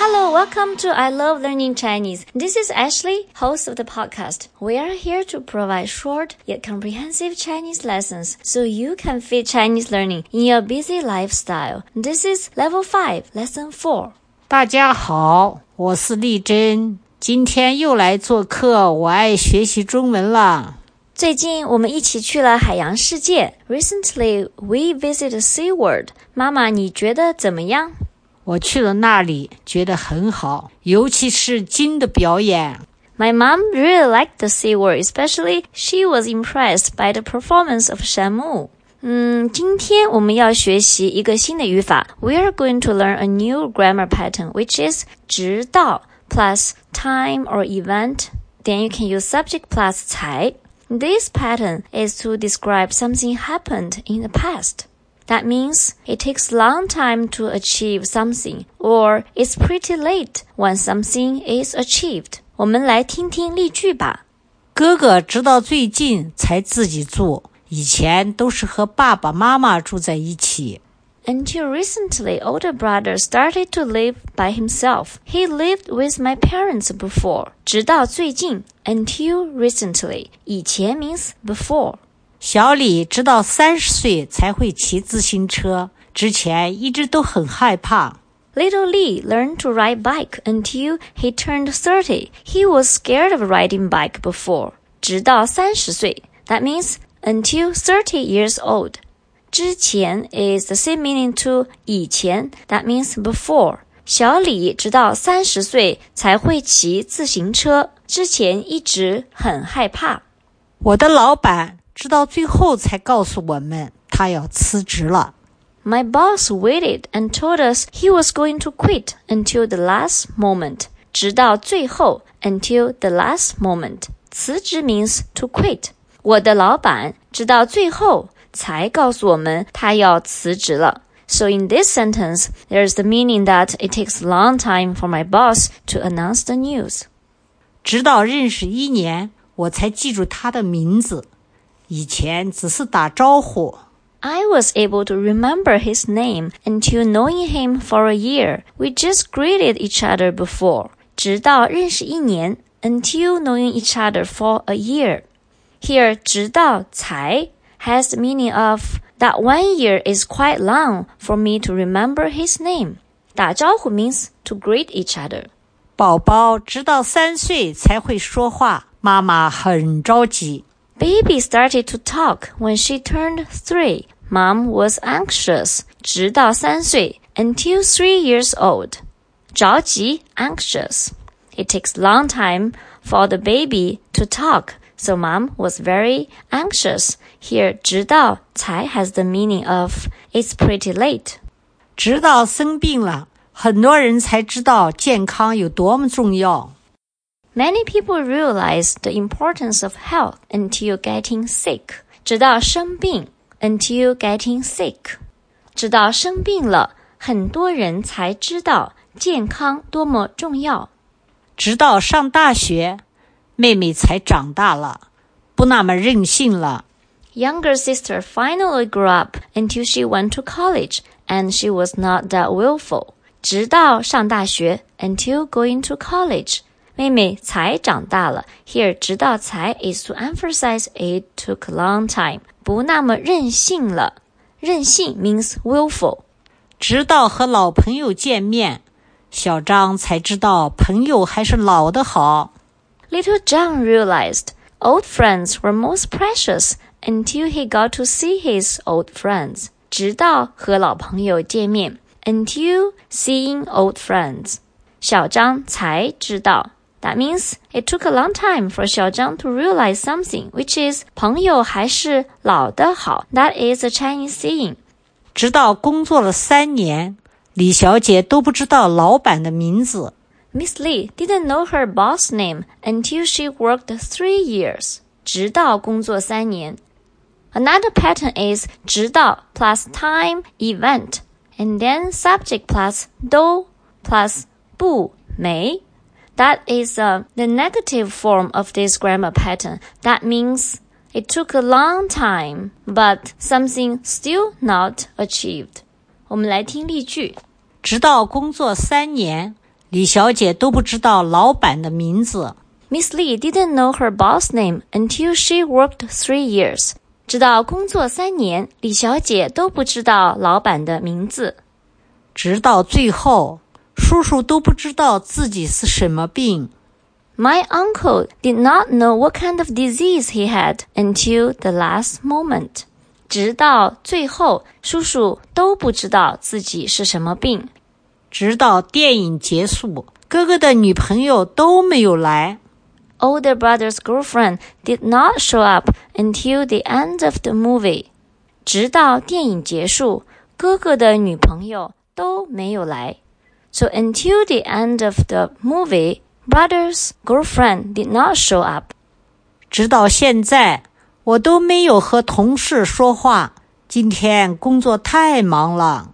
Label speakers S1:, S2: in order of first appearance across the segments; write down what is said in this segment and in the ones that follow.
S1: Hello, welcome to I Love Learning Chinese. This is Ashley, host of the podcast. We are here to provide short yet comprehensive Chinese lessons so you can fit Chinese learning in your busy lifestyle. This is level 5, lesson 4.
S2: 大家好，我是丽珍，今天又来做客。我爱学习中文了。
S1: 最近我们一起去了海洋世界。Recently, we visited SeaWorld. 妈妈，你觉得怎么样？
S2: 我去了那里，觉得很好，尤其是金的表演。
S1: My mom really liked the SeaWorld, especially she was impressed by the performance of Shamu. 嗯，今天我们要学习一个新的语法。We are going to learn a new grammar pattern, which is 直到 plus time or event. Then you can use subject plus 才. This pattern is to describe something happened in the past. That means it takes long time to achieve something, or it's pretty late when something is achieved. 我们来听听例句吧。
S2: 哥哥直到最近才自己住，以前都是和爸爸妈妈住在一起。
S1: Until recently, older brother started to live by himself. He lived with my parents before. 直到最近，until recently，以前 means before。
S2: 小李直到三十岁才会骑自行车，之前一直都很害怕。
S1: Little Lee learned to ride bike until he turned thirty. He was scared of riding bike before. 直到三十岁，that means until thirty years old. 之前 is the same meaning to 以前，that means before。小李直到三十岁才会骑自行车，之前一直很害怕。
S2: 我的老板直到最后才告诉我们他要辞职了。
S1: My boss waited and told us he was going to quit until the last moment. 直到最后 until the last moment. 辞职 means to quit. 我的老板直到最后才告诉我们他要辞职了。So in this sentence, there's the meaning that it takes a long time for my boss to announce the news.
S2: 直到认识一年，我才记住他的名字。 以前只是打招呼。
S1: I was able to remember his name until knowing him for a year. We just greeted each other before. 直到认识一年，until knowing each other for a year. Here, 直到才 has the meaning of that one year is quite long for me to remember his name. 打招呼 means to greet each other.
S2: 宝宝直到三岁才会说话，妈妈很着急。
S1: Baby started to talk when she turned three. Mom was anxious. 直到三岁 until three years old. 着急 anxious. It takes long time for the baby to talk. So mom was very anxious. Here, 直到才 has the meaning of it's pretty late.
S2: 直到生病了，很多人才知道健康有多么重要。
S1: Many people realize the importance of health until getting sick. 直到生病 until getting sick. 直到生病了，很多人才知道健康多么重要。
S2: 直到上大学。妹妹才长大了，不那么任性了。
S1: Younger sister finally grew up until she went to college, and she was not that willful. 直到上大学，until going to college， 妹妹才长大了。Here，直到才 is to emphasize it took a long time，不那么任性了。任性 means willful。
S2: 直到和老朋友见面，小张才知道朋友还是老的好。
S1: Little John realized old friends were most precious until he got to see his old friends. 直到和老朋友见面，until seeing old friends，小张才知道。 That means it took a long time for 小张 to realize something, which is 朋友还是老的好。That is a Chinese saying.
S2: 直到工作了三年，李小姐都不知道老板的名字。
S1: Miss Lee didn't know her boss name until she worked three years. 直到工作三年. Another pattern is 直到 plus time event, and then subject plus 都 plus 不没. That is uh, the negative form of this grammar pattern. That means it took a long time, but something still not achieved. 我们来听例句。
S2: 直到工作三年。 李小姐都不知道老板的名字。
S1: Miss Lee didn't know her boss name until she worked three years. 直到工作三年，李小姐都不知道老板的名字。
S2: 直到最后， 叔叔都不知道自己是什么病。
S1: My uncle did not know what kind of disease he had until the last moment. 直到最后，叔叔都不知道自己是什么病。
S2: 直到电影结束，哥哥的女朋友都没有来。
S1: Older brother's girlfriend did not show up until the end of the movie. 直到电影结束，哥哥的女朋友都没有来。 So until the end of the movie, brother's girlfriend did not show up.
S2: 直到现在，我都没有和同事说话。今天工作太忙了。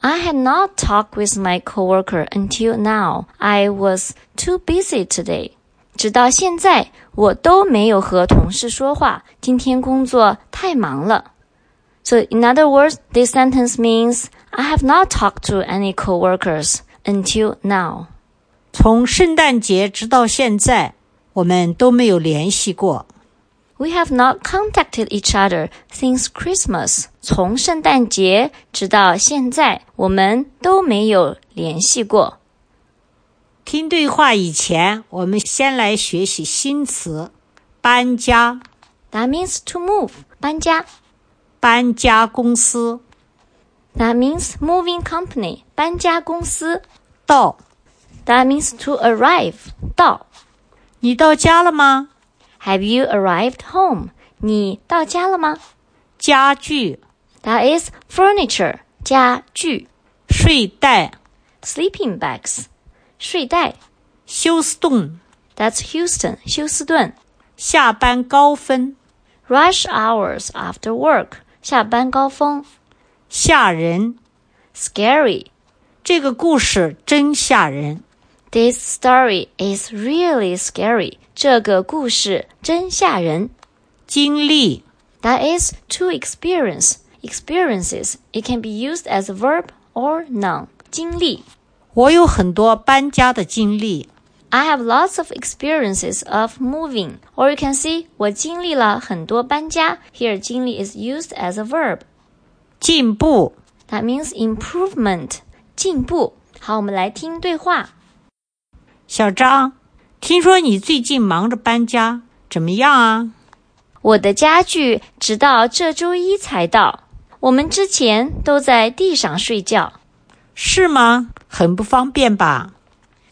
S1: I had not talked with my coworker until now. I was too busy today. 直到现在，我都没有和同事说话。今天工作太忙了。So, in other words, this sentence means I have not talked to any coworkers until now.
S2: 从圣诞节直到现在，我们都没有联系过。
S1: We have not contacted each other since Christmas. 从圣诞节直到现在，我们都没有联系过。
S2: 听对话以前，我们先来学习新词“搬家”。
S1: That means to move. 搬家。
S2: 搬家公司
S1: That means moving company. 搬家公司。
S2: 到，
S1: That means to arrive. 到。
S2: 你到家了吗？
S1: Have you arrived home? 你到家了吗
S2: 家具、
S1: ？That is furniture. 家具。
S2: 睡袋、
S1: Sleeping bags. 睡袋。
S2: 休斯顿、
S1: That's Houston. 休斯顿。
S2: 下班高峰、
S1: Rush hours after work. 下班高峰。
S2: 吓人。
S1: Scary.
S2: 这个故事真吓人。
S1: This story is really scary. 这个故事真吓人。
S2: 经历、
S1: That is to experience. Experiences. It can be used as a verb or noun. 经历。
S2: 我有很多搬家的经历。
S1: I have lots of experiences of moving. Or you can see 我经历了很多搬家。Here 经历 is used as a verb.
S2: 进步
S1: ，That means improvement. 进步。好，我们来听对话。
S2: 小张，听说你最近忙着搬家，怎么样啊？
S1: 我的家具直到这周一才到。我们之前都在地上睡觉。
S2: 是吗？很不方便吧？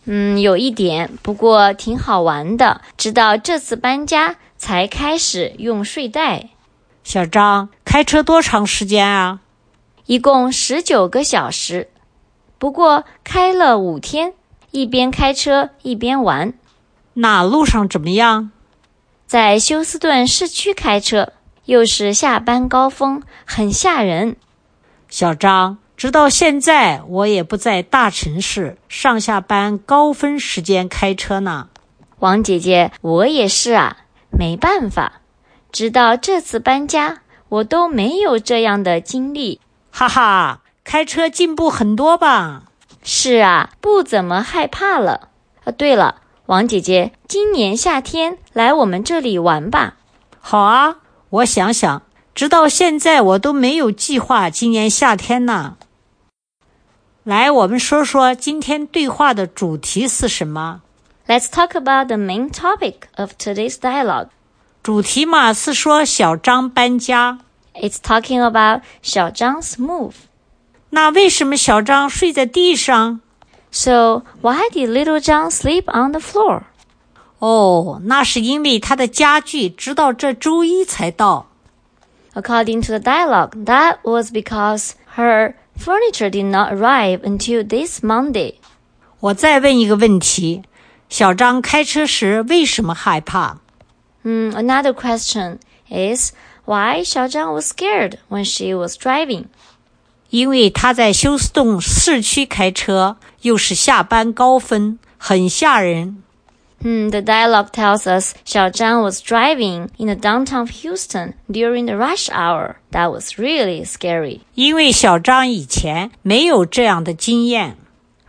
S1: 嗯，有一点，不过挺好玩的。直到这次搬家才开始用睡袋，
S2: 小张，开车多长时间啊？
S1: 一共十九个小时。不过开了五天，一边开车一边玩。
S2: 那路上怎么样？
S1: 在休斯顿市区开车，又是下班高峰，很吓人。
S2: 小张，直到现在我也不在大城市上下班高峰时间开车呢。
S1: 王姐姐，我也是啊，没办法。直到这次搬家，我都没有这样的经历。
S2: 哈哈，开车进步很多吧？
S1: 是啊，不怎么害怕了。啊，对了，王姐姐，今年夏天来我们这里玩吧。
S2: 好啊，我想想，直到现在我都没有计划今年夏天呢。来，我们说说今天对话的主题是什么
S1: ？Let's talk about the main topic of today's dialogue.
S2: 主题嘛是说小张搬家。
S1: It's talking about 小张's move.
S2: 那为什么小张睡在地上？
S1: So why did little John sleep on the floor?
S2: 哦，那是因为他的家具直到这周一才到。
S1: According to the dialogue, that was because her furniture did not arrive until this Monday.
S2: 我再问一个问题：小张开车时为什么害怕？
S1: Hmm, another question is why 小张 was scared when she was driving.
S2: 因为他在休斯顿市区开车，又是下班高峰，很吓人。
S1: Hmm, the dialogue tells us 小张 was driving in the downtown of Houston during the rush hour. That was really scary.
S2: 因为小张以前没有这样的经验。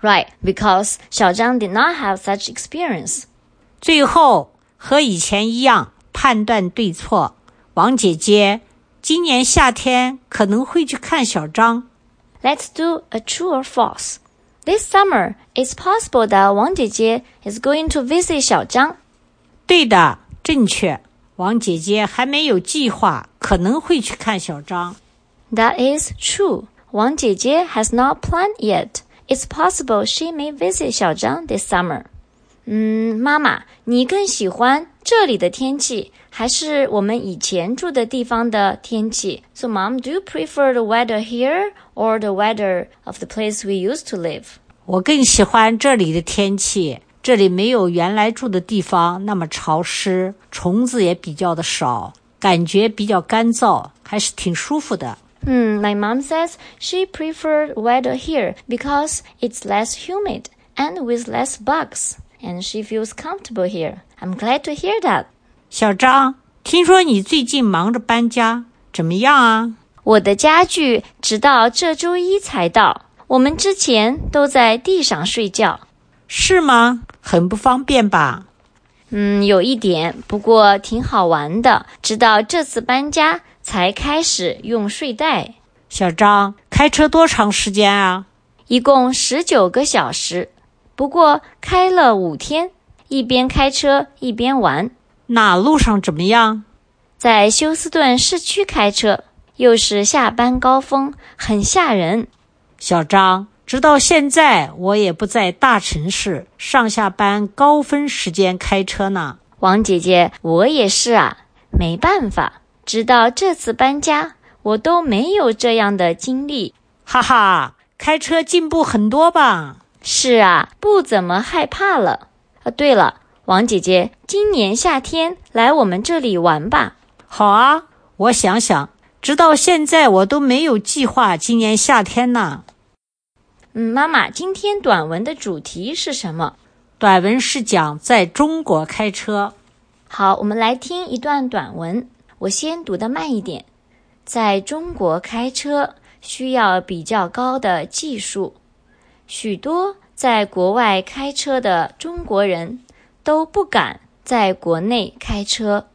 S1: Right, because 小张 did not have such experience.
S2: 最后 和以前一样判断对错。王姐姐今年夏天可能会去看小张。
S1: Let's do a true or false. This summer, it's possible that Wang Jie is going to visit 小张.
S2: 对的，正确。王姐姐还没有计划，可能会去看小张。
S1: That is true. Wang Jie has not planned yet. It's possible she may visit 小张 this summer. 嗯，妈妈，你更喜欢这里的天气，还是我们以前住的地方的天气？So, Mom, do you prefer the weather here or the weather of the place we used to live?
S2: 我更喜欢这里的天气，这里没有原来住的地方那么潮湿，虫子也比较的少，感觉比较干燥，还是挺舒服的。
S1: Hmm, my mom says she preferred weather here because it's less humid and with less bugs, And she feels comfortable here. I'm glad to hear that.
S2: 小张，听说你最近忙着搬家，怎么样啊？
S1: 我的家具直到这周一才到，我们之前都在地上睡觉。
S2: 是吗？很不方便吧？
S1: 嗯，有一点，不过挺好玩的。直到这次搬家才开始用睡袋，
S2: 小张，开车多长时间啊？
S1: 一共十九个小时，不过开了五天，一边开车一边玩。
S2: 那路上怎么样？
S1: 在休斯顿市区开车，又是下班高峰，很吓人。
S2: 小张，直到现在我也不在大城市上下班高峰时间开车呢。
S1: 王姐姐，我也是啊，没办法，直到这次搬家，我都没有这样的经历。
S2: 哈哈，开车进步很多吧？
S1: 是啊，不怎么害怕了。啊，对了，王姐姐，今年夏天来我们这里玩吧。
S2: 好啊，我想想，直到现在我都没有计划今年夏天呢。
S1: 嗯，妈妈，今天短文的主题是什么？
S2: 短文是讲在中国开车。
S1: 好，我们来听一段短文。我先读的慢一点。在中国开车需要比较高的技术，许多在国外开车的中国人都不敢在国内开车。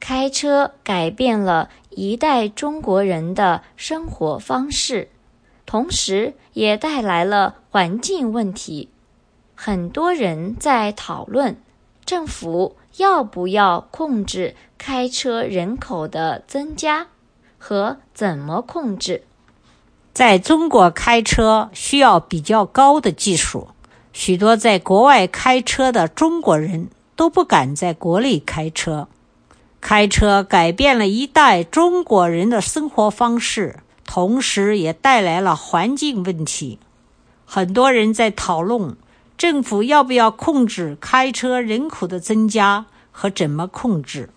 S1: 开车改变了一代中国人的生活方式，同时也带来了环境问题。很多人在讨论政府要不要控制开车人口的增加和怎么控制。
S2: 在中国开车需要比较高的技术，许多在国外开车的中国人都不敢在国内开车。开车改变了一代中国人的生活方式，同时也带来了环境问题。很多人在讨论政府要不要控制开车人口的增加和怎么控制。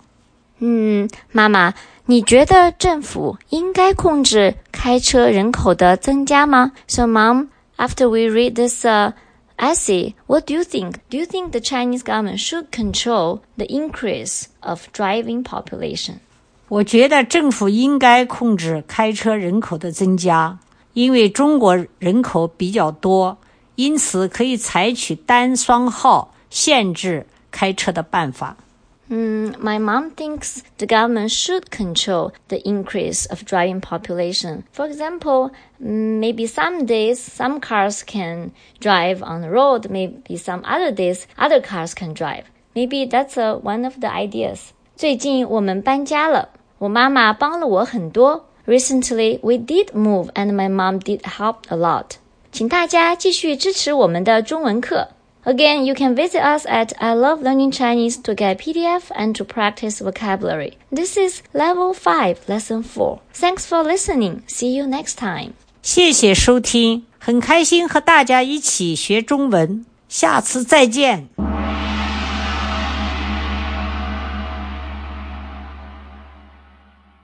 S1: 嗯，妈妈，你觉得政府应该控制开车人口的增加吗？So, Mom, after we read this uh, essay, what do you think? Do you think the Chinese government should control the increase of driving population?
S2: 我觉得政府应该控制开车人口的增加，因为中国人口比较多，因此可以采取单双号限制开车的办法。
S1: Mm, my mom thinks the government should control the increase of driving population. For example, mm, maybe some days some cars can drive on the road, maybe some other days other cars can drive. Maybe that's uh, one of the ideas. 最近我们搬家了，我妈妈帮了我很多。Recently, we did move, and my mom did help a lot. 请大家继续支持我们的中文课。 Again, you can visit us at I Love Learning Chinese to get PDF and to practice vocabulary. This is Level 5, Lesson 4. Thanks for listening. See you next time.
S2: 谢谢收听，很开心和大家一起学中文，下次再见。